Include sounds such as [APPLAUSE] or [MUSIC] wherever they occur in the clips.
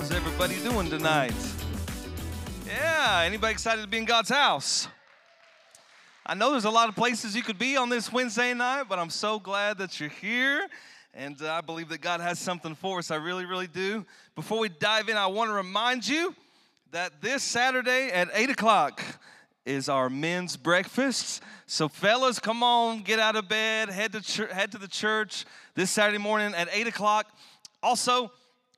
How's everybody doing tonight? Yeah, anybody excited to be in God's house? I know there's a lot of places you could be on this Wednesday night, but I'm so glad that you're here. And uh, I believe that God has something for us. I really, really do. Before we dive in, I want to remind you that this Saturday at 8 o'clock is our men's breakfast. So, fellas, come on, get out of bed, head to, chur- head to the church this Saturday morning at 8 o'clock. Also,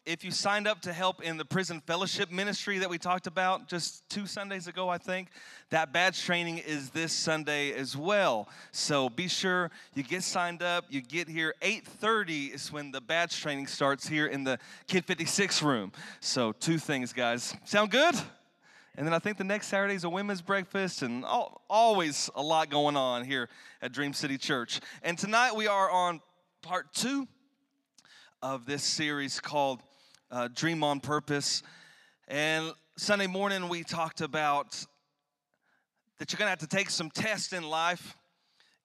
if you signed up to help in the prison fellowship ministry that we talked about just two Sundays ago, I think, that badge training is this Sunday as well. So be sure you get signed up. You get here 8:30 is when the badge training starts here in the Kid 56 room. So two things, guys. Sound good? And then I think the next Saturday is a women's breakfast, and al- always a lot going on here at Dream City Church. And tonight we are on part two of this series called uh, Dream on Purpose. And Sunday morning, we talked about that you're gonna have to take some tests in life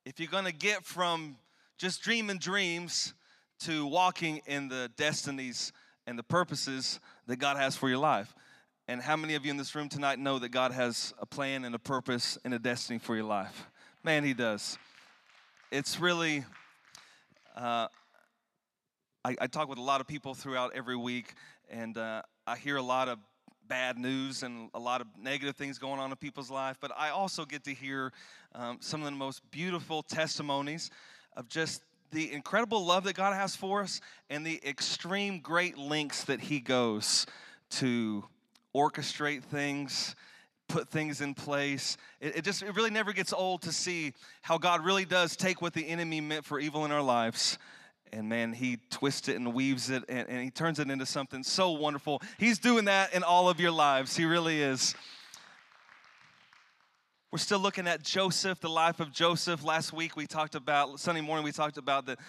if you're gonna get from just dreaming dreams to walking in the destinies and the purposes that God has for your life. And how many of you in this room tonight know that God has a plan and a purpose and a destiny for your life? Man, He does. It's really, uh, I, I talk with a lot of people throughout every week, and uh, I hear a lot of bad news and a lot of negative things going on in people's life. But I also get to hear um, some of the most beautiful testimonies of just the incredible love that God has for us and the extreme great lengths that He goes to orchestrate things put things in place. It, it, just it really never gets old to see how God really does take what the enemy meant for evil in our lives. And man, he twists it and weaves it and, and he turns it into something so wonderful. He's doing that in all of your lives. He really is. We're still looking at Joseph, the life of Joseph. Last week we talked about, Sunday morning we talked about that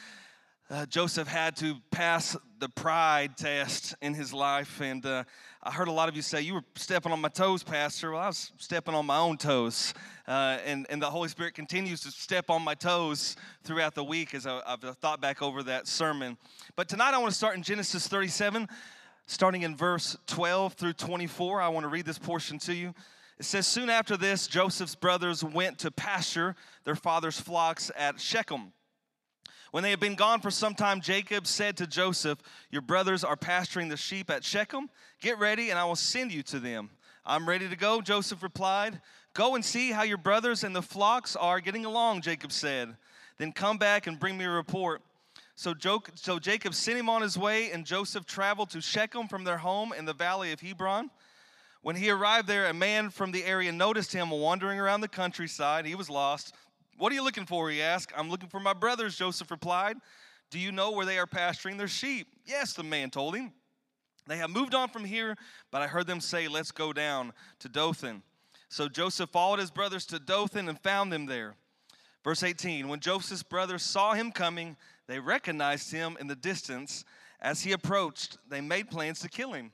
uh, Joseph had to pass the pride test in his life. And uh, I heard a lot of you say, You were stepping on my toes, Pastor. Well, I was stepping on my own toes. Uh, and, and the Holy Spirit continues to step on my toes throughout the week as I, I've thought back over that sermon. But tonight I want to start in Genesis 37, starting in verse 12 through 24. I want to read this portion to you. It says, Soon after this, Joseph's brothers went to pasture their father's flocks at Shechem. When they had been gone for some time, Jacob said to Joseph, Your brothers are pasturing the sheep at Shechem. Get ready, and I will send you to them. I'm ready to go, Joseph replied. Go and see how your brothers and the flocks are getting along, Jacob said. Then come back and bring me a report. So, so Jacob sent him on his way, and Joseph traveled to Shechem from their home in the valley of Hebron. When he arrived there, a man from the area noticed him wandering around the countryside. He was lost. What are you looking for? He asked. I'm looking for my brothers, Joseph replied. Do you know where they are pasturing their sheep? Yes, the man told him. They have moved on from here, but I heard them say, Let's go down to Dothan. So Joseph followed his brothers to Dothan and found them there. Verse 18 When Joseph's brothers saw him coming, they recognized him in the distance. As he approached, they made plans to kill him.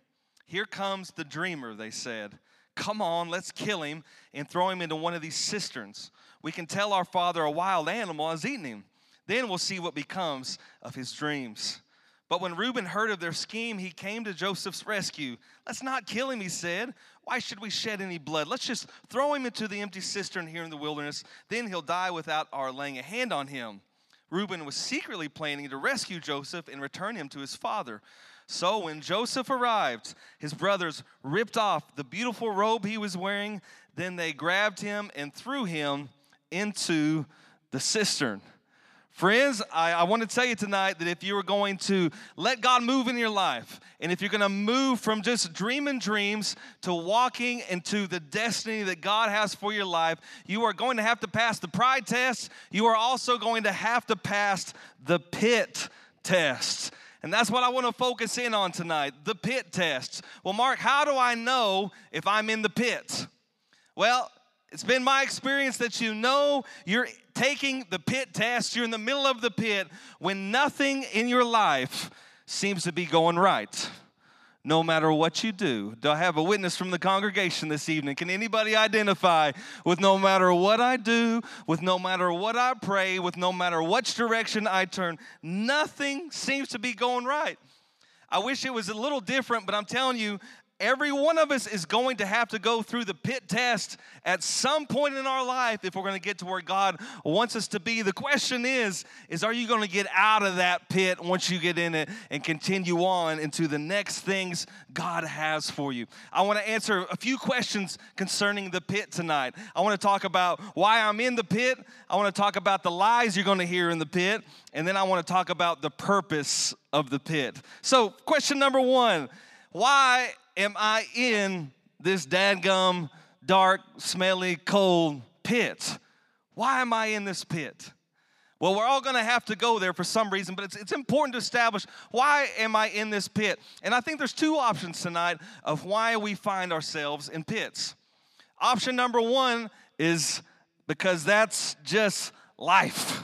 Here comes the dreamer, they said. Come on, let's kill him and throw him into one of these cisterns. We can tell our father a wild animal has eaten him. Then we'll see what becomes of his dreams. But when Reuben heard of their scheme, he came to Joseph's rescue. Let's not kill him, he said. Why should we shed any blood? Let's just throw him into the empty cistern here in the wilderness. Then he'll die without our laying a hand on him. Reuben was secretly planning to rescue Joseph and return him to his father. So when Joseph arrived, his brothers ripped off the beautiful robe he was wearing. Then they grabbed him and threw him into the cistern. Friends, I, I, want to tell you tonight that if you are going to let God move in your life, and if you're going to move from just dreaming dreams to walking into the destiny that God has for your life, you are going to have to pass the pride test. You are also going to have to pass the pit test. And that's what I want to focus in on tonight the pit test. Well, Mark, how do I know if I'm in the pit? Well, It's been my experience that you know you're taking the pit test, you're in the middle of the pit when nothing in your life seems to be going right no matter what you do. Do I have a witness from the congregation this evening? Can anybody identify with no matter what I do, with no matter what I pray, with no matter which direction I turn, nothing seems to be going right? I wish it was a little different, but I'm telling you, Every one of us is going to have to go through the pit test at some point in our life if we're going to get to where God wants us to be. The question is is are you going to get out of that pit once you get in it and continue on into the next things God has for you? I want to answer a few questions concerning the pit tonight. I want to talk about why I'm in the pit. I want to talk about the lies you're going to hear in the pit, and then I want to talk about the purpose of the pit. So, question number 1, why am I in this dadgum, dark, smelly, cold pit? Why am I in this pit? Well, we're all going to have to go there for some reason, but it's, it's important to establish why am I in this pit? And I think there's two options tonight of why we find ourselves in pits. Option number one is because that's just life.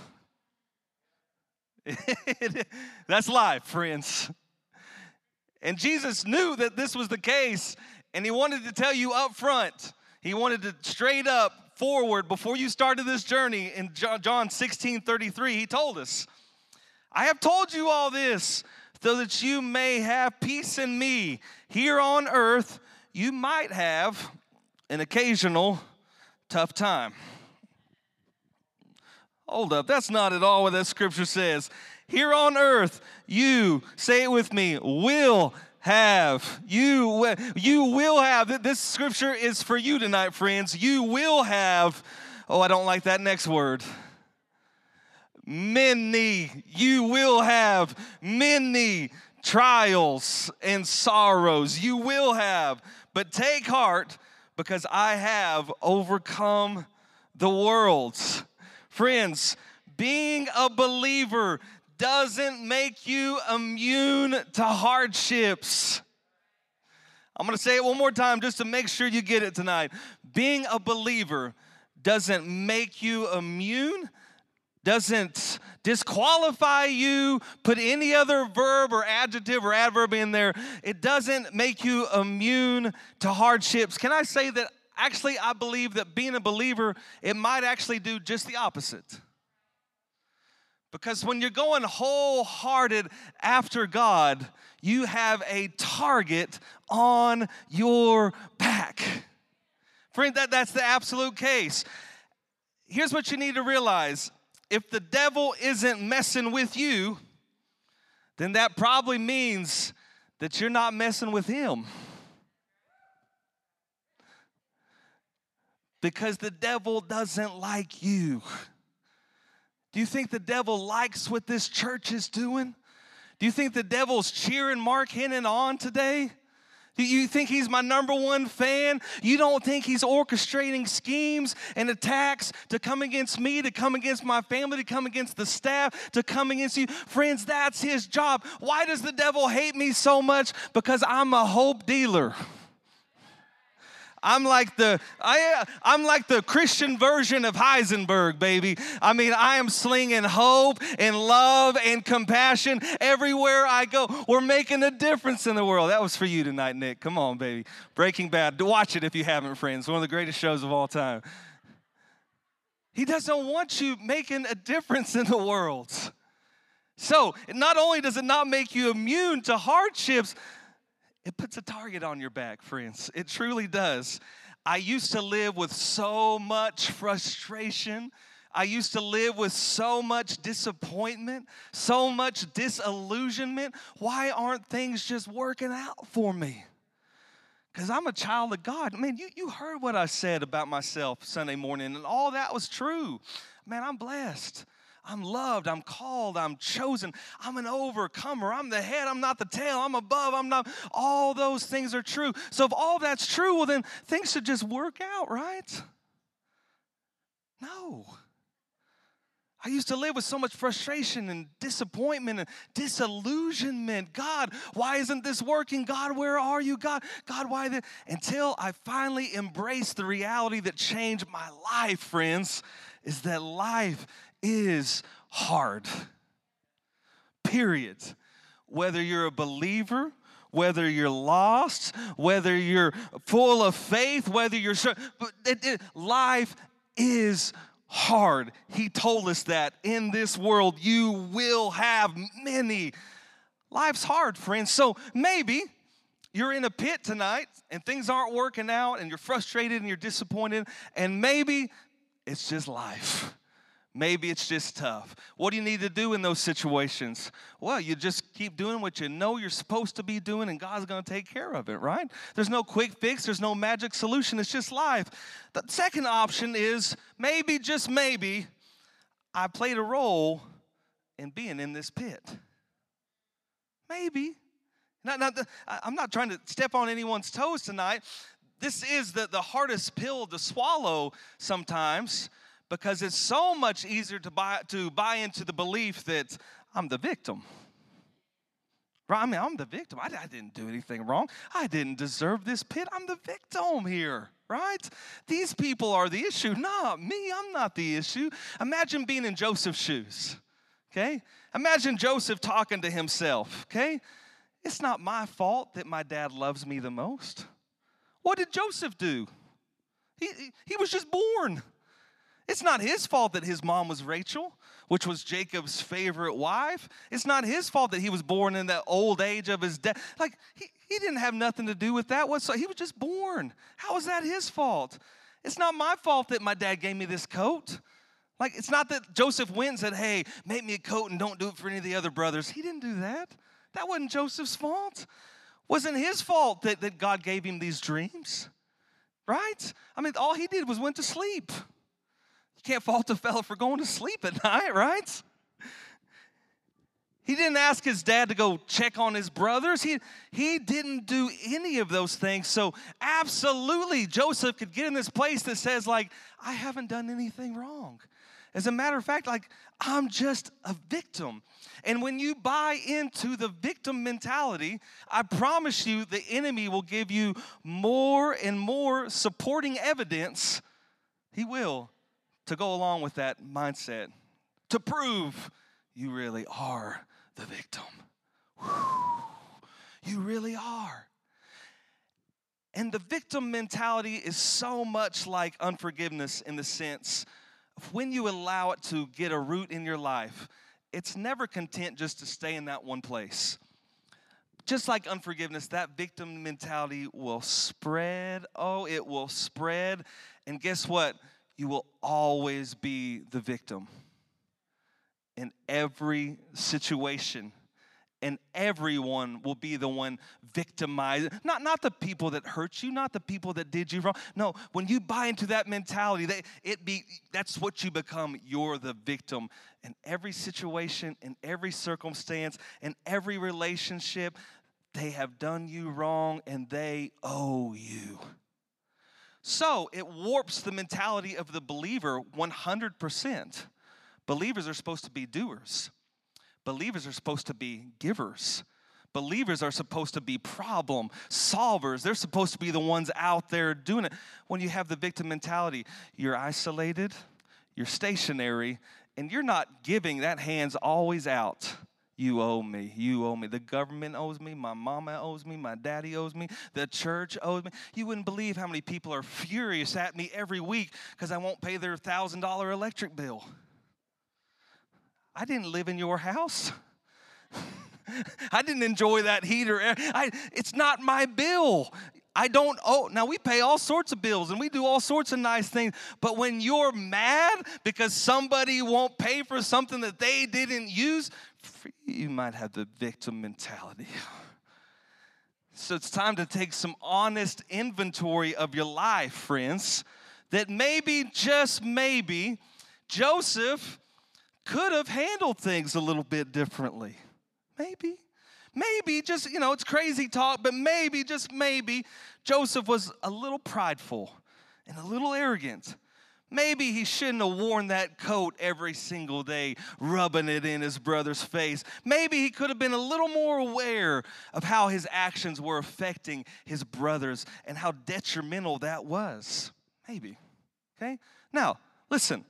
[LAUGHS] that's life, friends. And Jesus knew that this was the case, and he wanted to tell you up front. He wanted to straight up forward before you started this journey in John 16 33. He told us, I have told you all this so that you may have peace in me. Here on earth, you might have an occasional tough time. Hold up, that's not at all what that scripture says here on earth, you, say it with me, will have. You, you will have. This scripture is for you tonight, friends. You will have. Oh, I don't like that next word. Many. You will have many trials and sorrows. You will have. But take heart because I have overcome the world. Friends, being a believer doesn't make you immune to hardships. I'm gonna say it one more time just to make sure you get it tonight. Being a believer doesn't make you immune, doesn't disqualify you, put any other verb or adjective or adverb in there. It doesn't make you immune to hardships. Can I say that actually I believe that being a believer, it might actually do just the opposite. Because when you're going wholehearted after God, you have a target on your back. Friend, that, that's the absolute case. Here's what you need to realize if the devil isn't messing with you, then that probably means that you're not messing with him. Because the devil doesn't like you. Do you think the devil likes what this church is doing? Do you think the devil's cheering Mark Hennen on today? Do you think he's my number one fan? You don't think he's orchestrating schemes and attacks to come against me, to come against my family, to come against the staff, to come against you? Friends, that's his job. Why does the devil hate me so much? Because I'm a hope dealer. I'm like the I, I'm like the Christian version of Heisenberg, baby. I mean, I am slinging hope and love and compassion everywhere I go. We're making a difference in the world. That was for you tonight, Nick. Come on, baby. Breaking Bad. Watch it if you haven't, friends. One of the greatest shows of all time. He doesn't want you making a difference in the world. So, not only does it not make you immune to hardships, it puts a target on your back, friends. It truly does. I used to live with so much frustration. I used to live with so much disappointment, so much disillusionment. Why aren't things just working out for me? Because I'm a child of God. Man, you, you heard what I said about myself Sunday morning, and all that was true. Man, I'm blessed. I'm loved, I'm called, I'm chosen, I'm an overcomer, I'm the head, I'm not the tail, I'm above, I'm not. All those things are true. So if all that's true, well, then things should just work out, right? No. I used to live with so much frustration and disappointment and disillusionment. God, why isn't this working? God, where are you? God, God, why until I finally embraced the reality that changed my life, friends, is that life is hard. Period. Whether you're a believer, whether you're lost, whether you're full of faith, whether you're life is hard. He told us that in this world you will have many. Life's hard, friends. So maybe you're in a pit tonight and things aren't working out and you're frustrated and you're disappointed, and maybe it's just life. Maybe it's just tough. What do you need to do in those situations? Well, you just keep doing what you know you're supposed to be doing, and God's going to take care of it, right? There's no quick fix, there's no magic solution. It's just life. The second option is maybe, just maybe, I played a role in being in this pit. Maybe. Not, not the, I'm not trying to step on anyone's toes tonight. This is the, the hardest pill to swallow sometimes because it's so much easier to buy, to buy into the belief that I'm the victim. Right? I mean, I'm the victim. I, I didn't do anything wrong. I didn't deserve this pit. I'm the victim here, right? These people are the issue, not me. I'm not the issue. Imagine being in Joseph's shoes, okay? Imagine Joseph talking to himself, okay? It's not my fault that my dad loves me the most. What did Joseph do? He, he was just born. It's not his fault that his mom was Rachel, which was Jacob's favorite wife. It's not his fault that he was born in the old age of his death. Like, he, he didn't have nothing to do with that. So he was just born. How is that his fault? It's not my fault that my dad gave me this coat. Like, it's not that Joseph went and said, Hey, make me a coat and don't do it for any of the other brothers. He didn't do that. That wasn't Joseph's fault. Wasn't his fault that, that God gave him these dreams, right? I mean, all he did was went to sleep. Can't fault a fellow for going to sleep at night, right? He didn't ask his dad to go check on his brothers. He, he didn't do any of those things. So, absolutely, Joseph could get in this place that says, like, I haven't done anything wrong. As a matter of fact, like, I'm just a victim. And when you buy into the victim mentality, I promise you the enemy will give you more and more supporting evidence. He will to go along with that mindset to prove you really are the victim. You really are. And the victim mentality is so much like unforgiveness in the sense of when you allow it to get a root in your life, it's never content just to stay in that one place. Just like unforgiveness, that victim mentality will spread. Oh, it will spread. And guess what? You will always be the victim. In every situation and everyone will be the one victimized. Not, not the people that hurt you not the people that did you wrong. No when you buy into that mentality that it be that's what you become. You're the victim. In every situation in every circumstance in every relationship they have done you wrong and they owe you so it warps the mentality of the believer 100%. Believers are supposed to be doers, believers are supposed to be givers. Believers are supposed to be problem solvers. They're supposed to be the ones out there doing it. When you have the victim mentality, you're isolated, you're stationary, and you're not giving, that hand's always out. You owe me. You owe me. The government owes me. My mama owes me. My daddy owes me. The church owes me. You wouldn't believe how many people are furious at me every week because I won't pay their $1,000 electric bill. I didn't live in your house. [LAUGHS] I didn't enjoy that heater. I, it's not my bill. I don't owe. Now, we pay all sorts of bills and we do all sorts of nice things, but when you're mad because somebody won't pay for something that they didn't use, you might have the victim mentality. [LAUGHS] So it's time to take some honest inventory of your life, friends. That maybe, just maybe, Joseph could have handled things a little bit differently. Maybe. Maybe just, you know, it's crazy talk, but maybe, just maybe, Joseph was a little prideful and a little arrogant. Maybe he shouldn't have worn that coat every single day, rubbing it in his brother's face. Maybe he could have been a little more aware of how his actions were affecting his brothers and how detrimental that was. Maybe. Okay? Now, listen,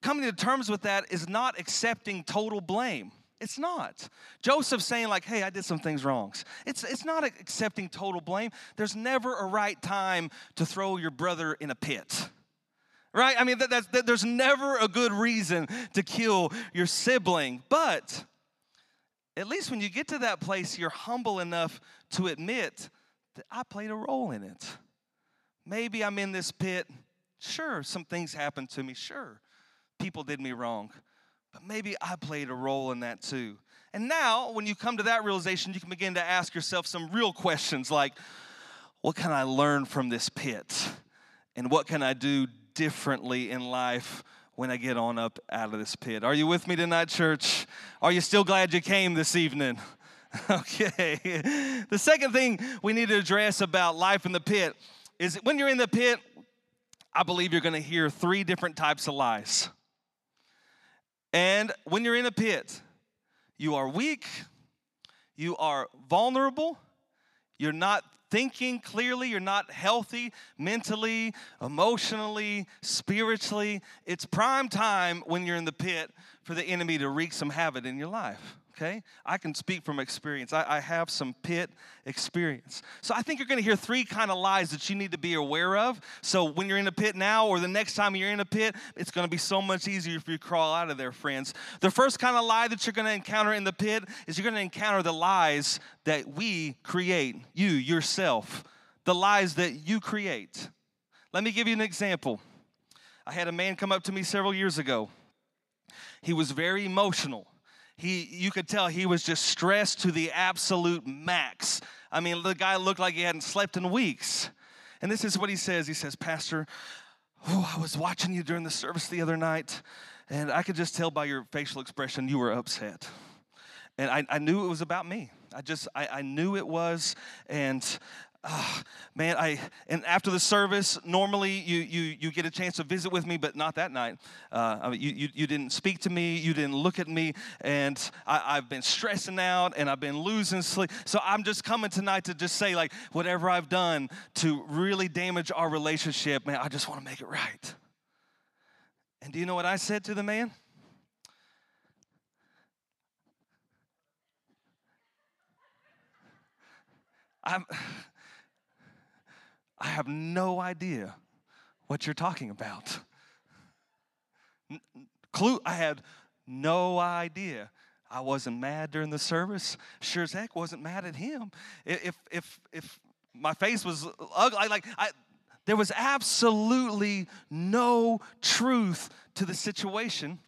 coming to terms with that is not accepting total blame. It's not. Joseph saying, like, hey, I did some things wrong. It's, it's not accepting total blame. There's never a right time to throw your brother in a pit right? I mean, that, that, there's never a good reason to kill your sibling. But at least when you get to that place, you're humble enough to admit that I played a role in it. Maybe I'm in this pit. Sure, some things happened to me. Sure, people did me wrong. But maybe I played a role in that too. And now, when you come to that realization, you can begin to ask yourself some real questions like, what can I learn from this pit? And what can I do differently in life when I get on up out of this pit. Are you with me tonight, church? Are you still glad you came this evening? [LAUGHS] Okay. The second thing we need to address about life in the pit is when you're in the pit, I believe you're going to hear three different types of lies. And when you're in a pit, you are weak, you are vulnerable, you're not thinking clearly, you're not healthy mentally, emotionally, spiritually. It's prime time when you're in the pit for the enemy to wreak some havoc in your life okay? I can speak from experience. I, I, have some pit experience. So I think you're gonna hear three kind of lies that you need to be aware of. So when you're in a pit now or the next time you're in a pit, it's gonna be so much easier if you to crawl out of there, friends. The first kind of lie that you're gonna encounter in the pit is you're gonna encounter the lies that we create, you, yourself, the lies that you create. Let me give you an example. I had a man come up to me several years ago. He was very emotional he you could tell he was just stressed to the absolute max. I mean, the guy looked like he hadn't slept in weeks. And this is what he says. He says, Pastor, oh, I was watching you during the service the other night, and I could just tell by your facial expression you were upset. And I, I knew it was about me. I just, I, I knew it was. And oh, man, I and after the service, normally you you you get a chance to visit with me, but not that night. Uh, I mean, you, you you didn't speak to me, you didn't look at me, and I, I've been stressing out and I've been losing sleep. So I'm just coming tonight to just say like whatever I've done to really damage our relationship, man, I just want to make it right. And do you know what I said to the man? I'm I have no idea what you're talking about. Clue, I had no idea. I wasn't mad during the service. Sure as heck wasn't mad at him. If if if my face was ugly, like I, there was absolutely no truth to the situation,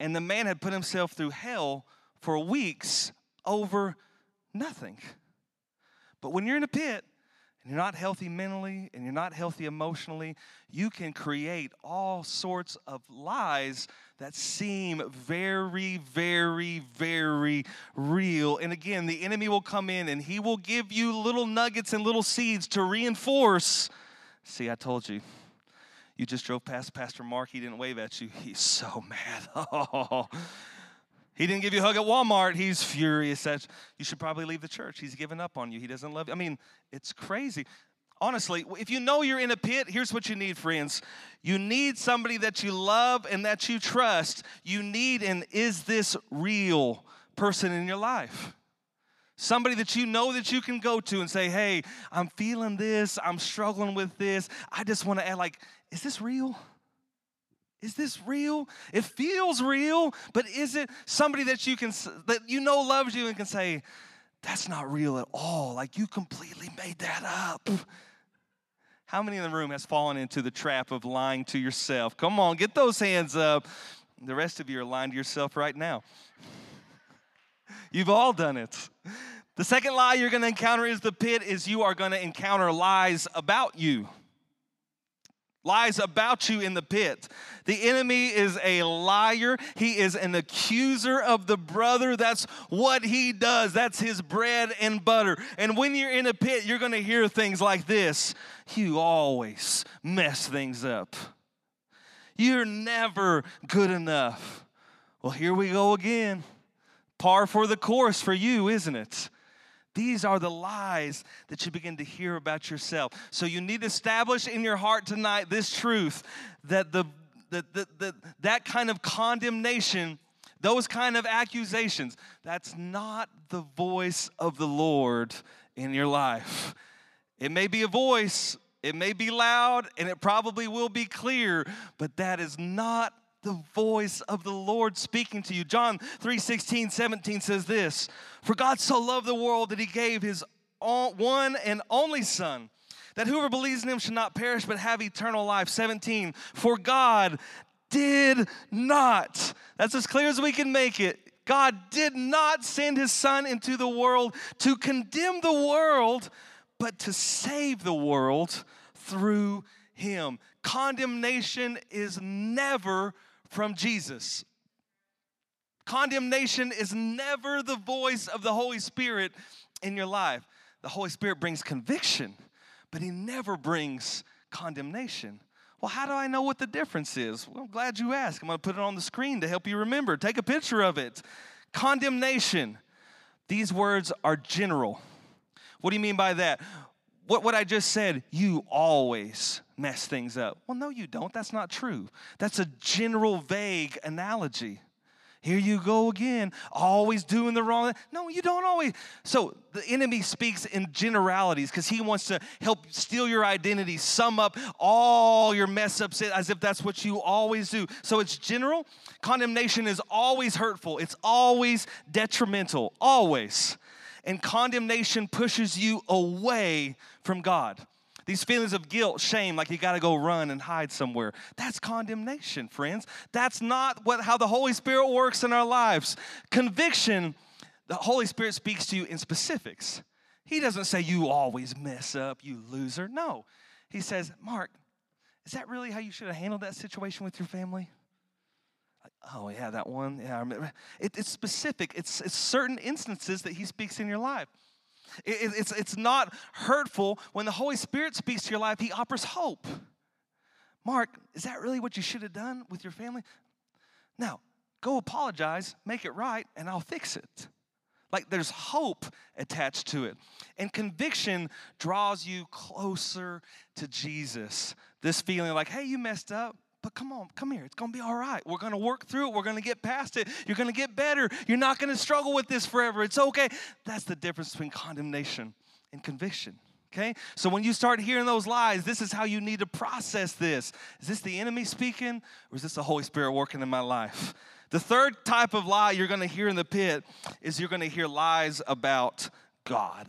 and the man had put himself through hell for weeks over nothing. But when you're in a pit you're not healthy mentally and you're not healthy emotionally, you can create all sorts of lies that seem very, very, very real. And again, the enemy will come in and he will give you little nuggets and little seeds to reinforce. See, I told you. You just drove past Pastor Mark, he didn't wave at you. [LAUGHS] He's so mad. [LAUGHS] Oh. He didn't give you a hug at Walmart. He's furious. That you should probably leave the church. He's given up on you. He doesn't love you. I mean, it's crazy. Honestly, if you know you're in a pit, here's what you need, friends. You need somebody that you love and that you trust. You need an is this real person in your life. Somebody that you know that you can go to and say, hey, I'm feeling this, I'm struggling with this. I just want to add, like, is this real? Is this real? It feels real, but is it somebody that you can that you know loves you and can say, that's not real at all. Like you completely made that up. How many in the room has fallen into the trap of lying to yourself? Come on, get those hands up. The rest of you are lying to yourself right now. You've all done it. The second lie you're going to encounter is the pit is you are going to encounter lies about you lies about you in the pit. The enemy is a liar. He is an accuser of the brother. That's what he does. That's his bread and butter. And when you're in a pit, you're going to hear things like this You always mess things up. You're never good enough. Well, here we go again. Par for the course for you, isn't it? These are the lies that you begin to hear about yourself. So you need to establish in your heart tonight this truth that the, the, the, the that kind of condemnation, those kind of accusations, that's not the voice of the Lord in your life. It may be a voice, it may be loud, and it probably will be clear, but that is not the voice of the Lord speaking to you. John 3 16, 17 says this For God so loved the world that he gave his one and only Son, that whoever believes in him should not perish but have eternal life. 17, for God did not, that's as clear as we can make it. God did not send his Son into the world to condemn the world, but to save the world through him. Condemnation is never from Jesus. Condemnation is never the voice of the Holy Spirit in your life. The Holy Spirit brings conviction, but He never brings condemnation. Well, how do I know what the difference is? Well, I'm glad you asked. I'm going to put it on the screen to help you remember. Take a picture of it. Condemnation. These words are general. What do you mean by that? What, what I just said, you always mess things up. Well, no, you don't. That's not true. That's a general, vague analogy. Here you go again, always doing the wrong. No, you don't always. So the enemy speaks in generalities because he wants to help steal your identity, sum up all your mess ups as if that's what you always do. So it's general. Condemnation is always hurtful, it's always detrimental, always. And condemnation pushes you away from God. These feelings of guilt, shame, like you got to go run and hide somewhere. That's condemnation, friends. That's not what how the Holy Spirit works in our lives. Conviction, the Holy Spirit speaks to you in specifics. He doesn't say you always mess up, you loser. No. He says, "Mark, is that really how you should have handled that situation with your family?" Oh, yeah, that one. Yeah, I remember. It, it's specific. It's, it's certain instances that he speaks in your life. It, it's, it's not hurtful. When the Holy Spirit speaks to your life, He offers hope. Mark, is that really what you should have done with your family? Now, go apologize, make it right, and I'll fix it. Like there's hope attached to it. And conviction draws you closer to Jesus. This feeling like, hey, you messed up. But come on, come here. It's going to be all right. We're going to work through it. We're going to get past it. You're going to get better. You're not going to struggle with this forever. It's okay. That's the difference between condemnation and conviction. Okay? So when you start hearing those lies, this is how you need to process this. Is this the enemy speaking or is this the Holy Spirit working in my life? The third type of lie you're going to hear in the pit is you're going to hear lies about God.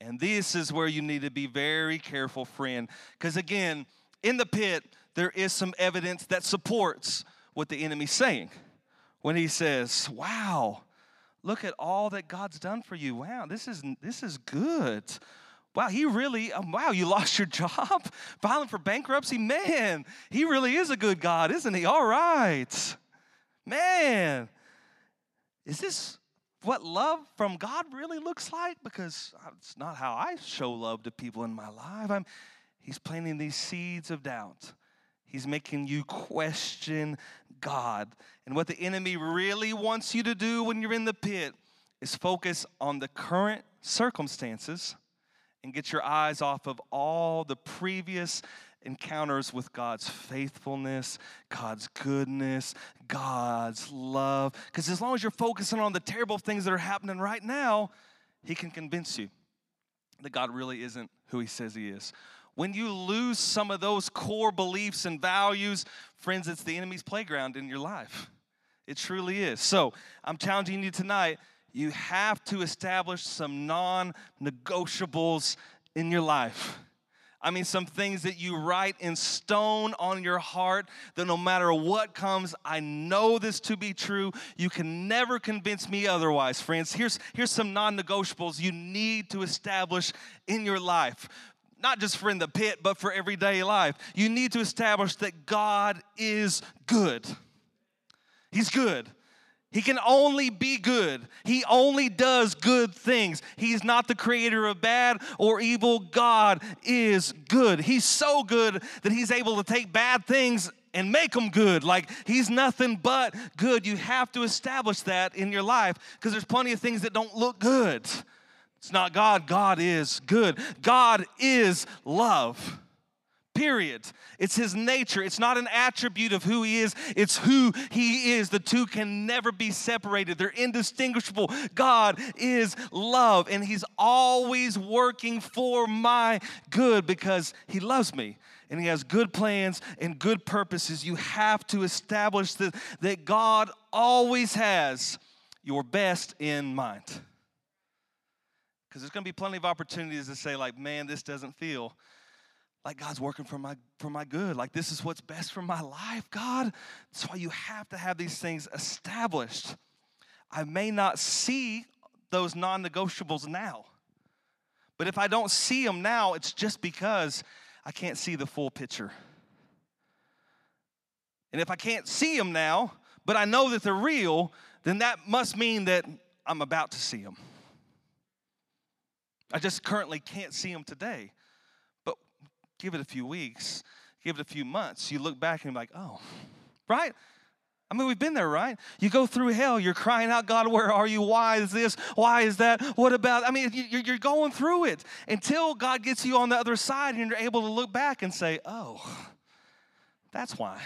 And this is where you need to be very careful, friend. Because again, in the pit, there is some evidence that supports what the enemy's saying. When he says, Wow, look at all that God's done for you. Wow, this is this is good. Wow, he really, um, wow, you [LAUGHS] lost your job, filing for bankruptcy. Man, he really is a good God, isn't he? All right. Man, is this what love from God really looks like? Because it's not how I show love to people in my life. I'm, he's planting these seeds of doubt. He's making you question God. And what the enemy really wants you to do when you're in the pit is focus on the current circumstances and get your eyes off of all the previous encounters with God's faithfulness, God's goodness, God's love. Because as long as you're focusing on the terrible things that are happening right now, He can convince you that God really isn't who He says He is. When you lose some of those core beliefs and values, friends, it's the enemy's playground in your life. It truly is. So I'm challenging you tonight. You have to establish some non negotiables in your life. I mean, some things that you write in stone on your heart that no matter what comes, I know this to be true. You can never convince me otherwise, friends. Here's, here's some non negotiables you need to establish in your life not just for in the pit, but for everyday life. You need to establish that God is good. He's good. He can only be good. He only does good things. He's not the creator of bad or evil. God is good. He's so good that he's able to take bad things and make them good. Like he's nothing but good. You have to establish that in your life because there's plenty of things that don't look good. It's not God, God is good. God is love. Period. It's his nature. It's not an attribute of who he is, it's who he is. The two can never be separated, they're indistinguishable. God is love, and he's always working for my good because he loves me and he has good plans and good purposes. You have to establish that, that God always has your best in mind. Because there's going to be plenty of opportunities to say, like, man, this doesn't feel like God's working for my for my good. Like this is what's best for my life, God. That's why you have to have these things established. I may not see those non-negotiables now. But if I don't see them now, it's just because I can't see the full picture. And if I can't see them now, but I know that they're real, then that must mean that I'm about to see them. I just currently can't see them today. But give it a few weeks, give it a few months. You look back and you're like, oh, right? I mean, we've been there, right? You go through hell, you're crying out, God, where are you? Why is this? Why is that? What about? I mean, you're going through it until God gets you on the other side and you're able to look back and say, oh, that's why.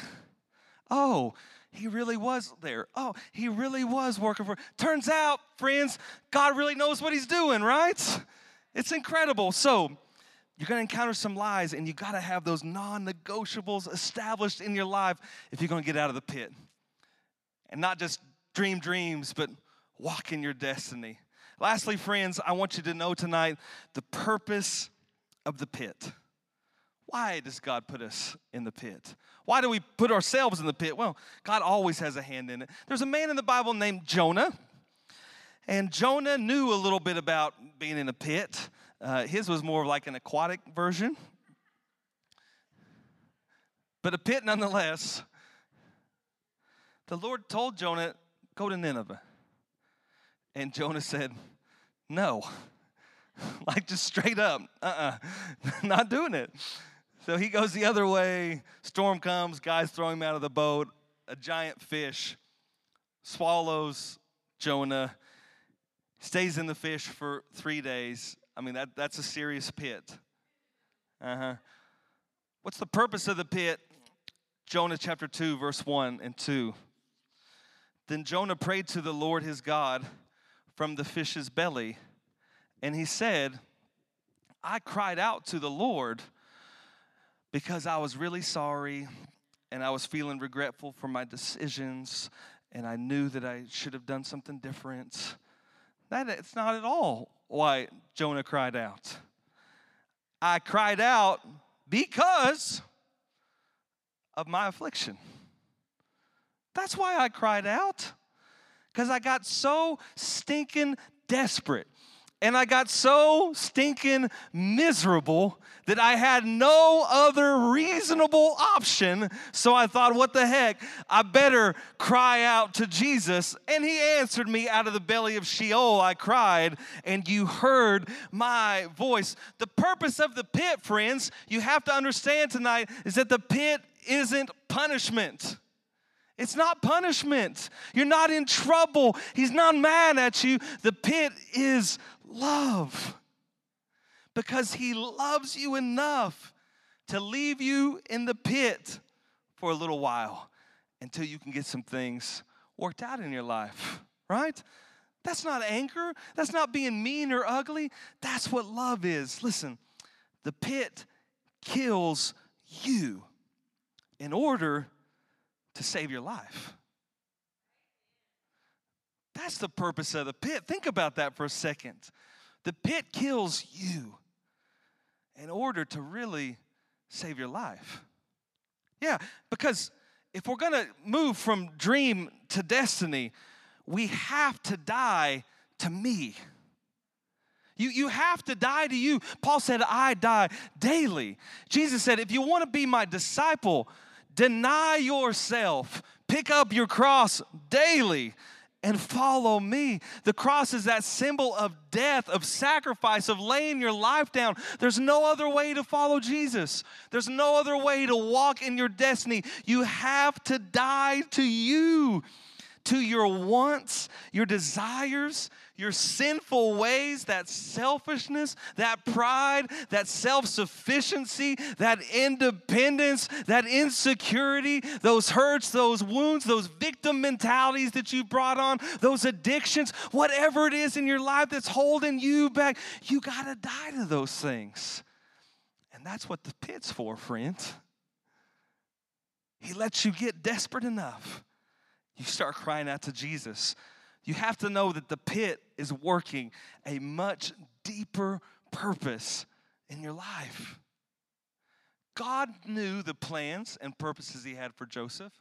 Oh, he really was there. Oh, he really was working for. Turns out, friends, God really knows what he's doing, right? It's incredible. So, you're to encounter some lies, and you got to have those non negotiables established in your life if you're to get out of the pit. And not just dream dreams, but walk in your destiny. Lastly, friends, I want you to know tonight the purpose of the pit. Why does God put us in the pit? Why do we put ourselves in the pit? Well, God always has a hand in it. There's a man in the Bible named Jonah. And Jonah knew a little bit about being in a pit. Uh, his was more like an aquatic version, but a pit nonetheless. The Lord told Jonah, Go to Nineveh. And Jonah said, No. [LAUGHS] like just straight up, uh uh-uh. uh [LAUGHS] not doing it. So he goes the other way. Storm comes, guys throw him out of the boat. A giant fish swallows Jonah stays in the fish for three days. I mean, that, that's a serious pit. Uh huh. What's the purpose of the pit? Jonah chapter 2, verse 1 and 2. Then Jonah prayed to the Lord his God from the fish's belly, and he said, I cried out to the Lord because I was really sorry and I was feeling regretful for my decisions, and I knew that I should have done something different. That it's not at all why Jonah cried out. I cried out because of my affliction. That's why I cried out. Because I got so stinking desperate and I got so stinking miserable that I had no other reasonable option. So I thought, what the heck? I better cry out to Jesus. And he answered me out of the belly of Sheol. I cried, and you heard my voice. The purpose of the pit, friends, you have to understand tonight, is that the pit isn't punishment. It's not punishment. You're not in trouble. He's not mad at you. The pit is love. Because he loves you enough to leave you in the pit for a little while until you can get some things worked out in your life, right? That's not anger. That's not being mean or ugly. That's what love is. Listen, the pit kills you in order to save your life. That's the purpose of the pit. Think about that for a second. The pit kills you in order to really save your life. Yeah, because if we're gonna move from dream to destiny, we have to die to me. You, you have to die to you. Paul said, I die daily. Jesus said, if you wanna be my disciple, deny yourself, pick up your cross daily and follow me. The cross is that symbol of death, of sacrifice, of laying your life down. There's no other way to follow Jesus. There's no other way to walk in your destiny. You have to die to you to your wants, your desires, your sinful ways, that selfishness, that pride, that self sufficiency, that independence, that insecurity, those hurts, those wounds, those victim mentalities that you brought on, those addictions, whatever it is in your life that's holding you back, you got to die to those things. And that's what the pit's for, friends. He lets you get desperate enough you start crying out to Jesus. You have to know that the pit is working a much deeper purpose in your life. God knew the plans and purposes He had for Joseph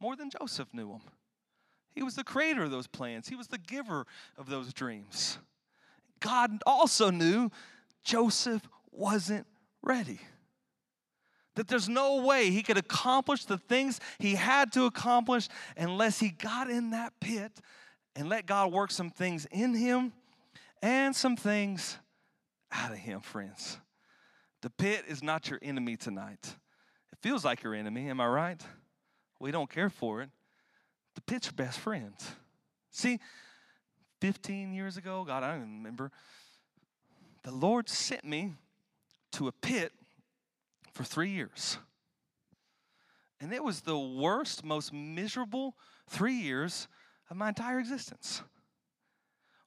more than Joseph knew them. He was the creator of those plans, He was the giver of those dreams. God also knew Joseph wasn't ready that there's no way he could accomplish the things he had to accomplish unless he got in that pit and let God work some things in him and some things out of him, friends. The pit is not your enemy tonight. It feels like your enemy, am I right? We don't care for it. The pit's your best friend. See, 15 years ago, God, I don't even remember, the Lord sent me to a pit for three years. And it was the worst, most miserable three years of my entire existence.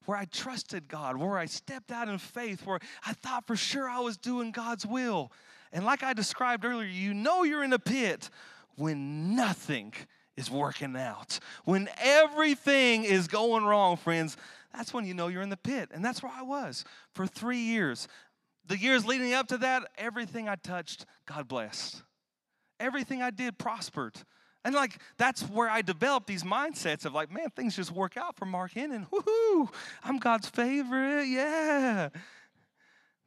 Where I trusted God, where I stepped out in faith, where I thought for sure I was doing God's will. And like I described earlier, you know you're in a pit when nothing is working out. When everything is going wrong, friends, that's when you know you're in the pit. And that's where I was for three years the years leading up to that, everything I touched, God blessed. Everything I did prospered. And like that's where I developed these mindsets of like, man, things just work out for Mark Hennen. Woohoo! I'm God's favorite. Yeah.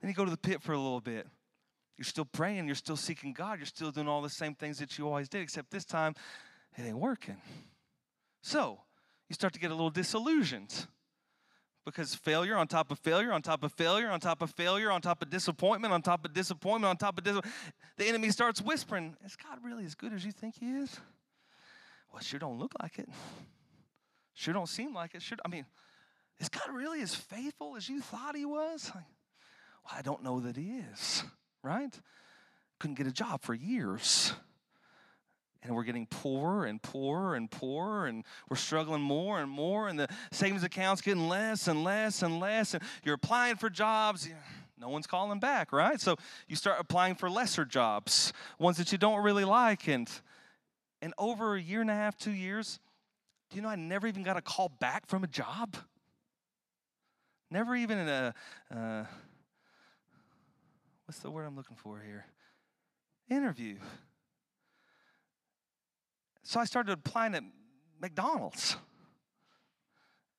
Then you go to the pit for a little bit. You're still praying, you're still seeking God, you're still doing all the same things that you always did, except this time it ain't working. So you start to get a little disillusioned because failure on top of failure on top of failure on top of failure on top of disappointment on top of disappointment on top of disappointment, the enemy starts whispering, Is God really as good as you think He is? Well, sure don't look like it. Sure don't seem like it. Sure, I mean, is God really as faithful as you thought He was? Well, I don't know that He is, right? Couldn't get a job for years and we're getting poorer and poorer and poorer and we're struggling more and more and the savings account's getting less and less and less and you're applying for jobs no one's calling back right? So you start applying for lesser jobs ones that you don't really like and and over a year and a half two years do you know i never even got a call back from a job? Never even in a uh, what's the word i'm looking for here? Interview so I started applying at McDonald's.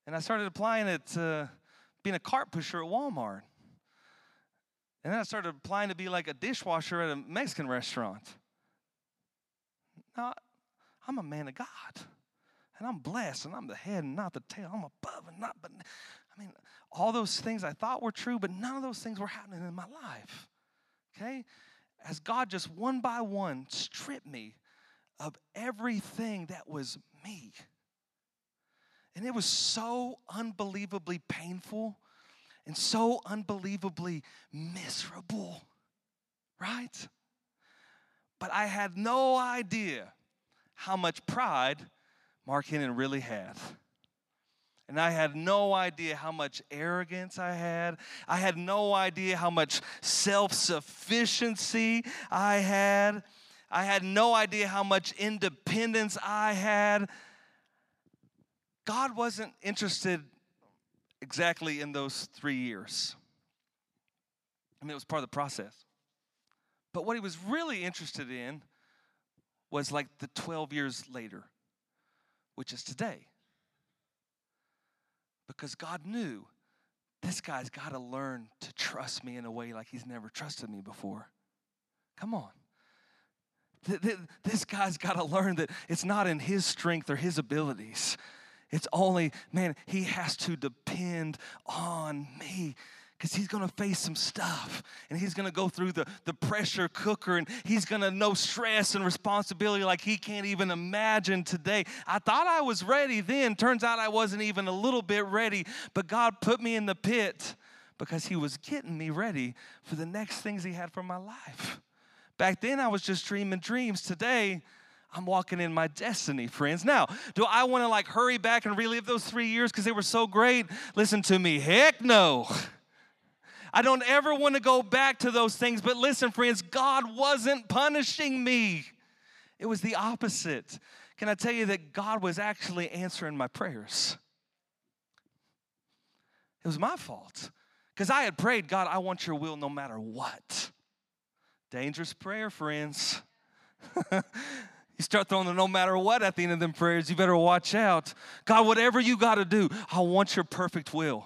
And I started applying at uh, being a cart pusher at Walmart. And then I started applying to be like a dishwasher at a Mexican restaurant. Now, I'm a man of God. And I'm blessed, and I'm the head and not the tail. I'm above and not, but I mean, all those things I thought were true, but none of those things were happening in my life. Okay? As God just one by one stripped me of everything that was me. And it was so unbelievably painful and so unbelievably miserable, right? But I had no idea how much pride Mark Hennen really had. And I had no idea how much arrogance I had. I had no idea how much self sufficiency I had. I had no idea how much independence I had. God wasn't interested exactly in those three years. I mean, it was part of the process. But what he was really interested in was like the 12 years later, which is today. Because God knew this guy's got to learn to trust me in a way like he's never trusted me before. Come on this guy's got to learn that it's not in his strength or his abilities. It's only, man, he has to depend on me because he's going to face some stuff and he's going to go through the, the pressure cooker and he's going to know stress and responsibility like he can't even imagine today. I thought I was ready then. Turns out I wasn't even a little bit ready, but God put me in the pit because he was getting me ready for the next things he had for my life. Back then, I was just dreaming dreams. Today, I'm walking in my destiny, friends. Now, do I want to like hurry back and relive those three years because they were so great? Listen to me. Heck no. I don't ever want to go back to those things. But listen, friends, God wasn't punishing me, it was the opposite. Can I tell you that God was actually answering my prayers? It was my fault because I had prayed, God, I want your will no matter what. Dangerous prayer, friends. [LAUGHS] you start throwing the no matter what at the end of them prayers, you better watch out. God, whatever you got to do, I want your perfect will.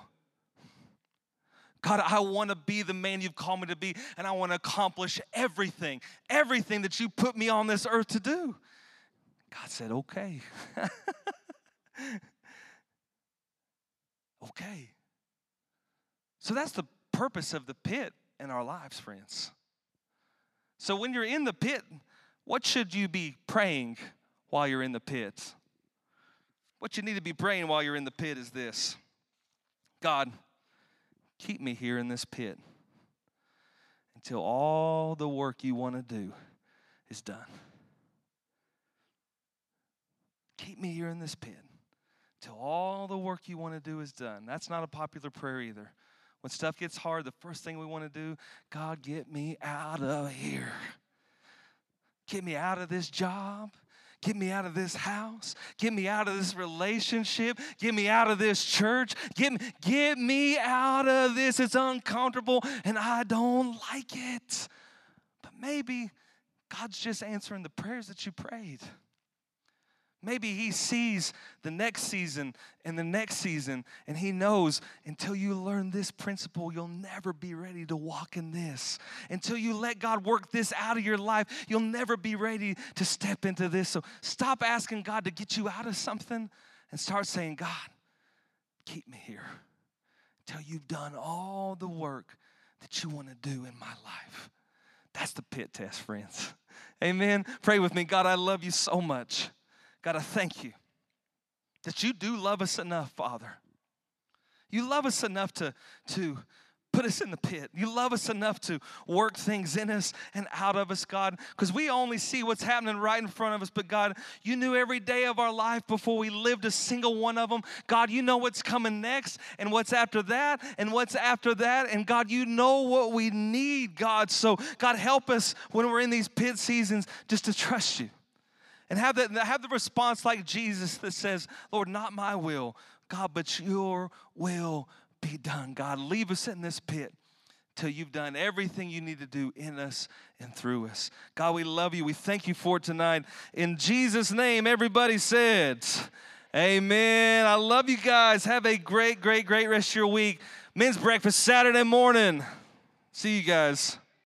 God, I want to be the man you've called me to be, and I want to accomplish everything, everything that you put me on this earth to do. God said, okay. [LAUGHS] okay. So that's the purpose of the pit in our lives, friends. So when you're in the pit, what should you be praying while you're in the pit? What you need to be praying while you're in the pit is this God, keep me here in this pit until all the work you want to do is done. Keep me here in this pit until all the work you want to do is done. That's not a popular prayer either. When stuff gets hard, the first thing we want to do, God, get me out of here. Get me out of this job. Get me out of this house. Get me out of this relationship. Get me out of this church. Get me, get me out of this. It's uncomfortable and I don't like it. But maybe God's just answering the prayers that you prayed. Maybe he sees the next season and the next season, and he knows until you learn this principle, you'll never be ready to walk in this. Until you let God work this out of your life, you'll never be ready to step into this. So stop asking God to get you out of something and start saying, God, keep me here until you've done all the work that you want to do in my life. That's the pit test, friends. Amen. Pray with me. God, I love you so much. God, I thank you that you do love us enough, Father. You love us enough to, to put us in the pit. You love us enough to work things in us and out of us, God, because we only see what's happening right in front of us. But God, you knew every day of our life before we lived a single one of them. God, you know what's coming next and what's after that and what's after that. And God, you know what we need, God. So, God, help us when we're in these pit seasons just to trust you and have, that, have the response like Jesus that says, Lord, not my will, God, but your will be done. God, leave us in this pit till you've done everything you need to do in us and through us. God, we love you. We thank you for tonight. In Jesus' name, everybody said, Amen. I love you guys. Have a great, great, great rest of your week. Men's breakfast Saturday morning. See you guys.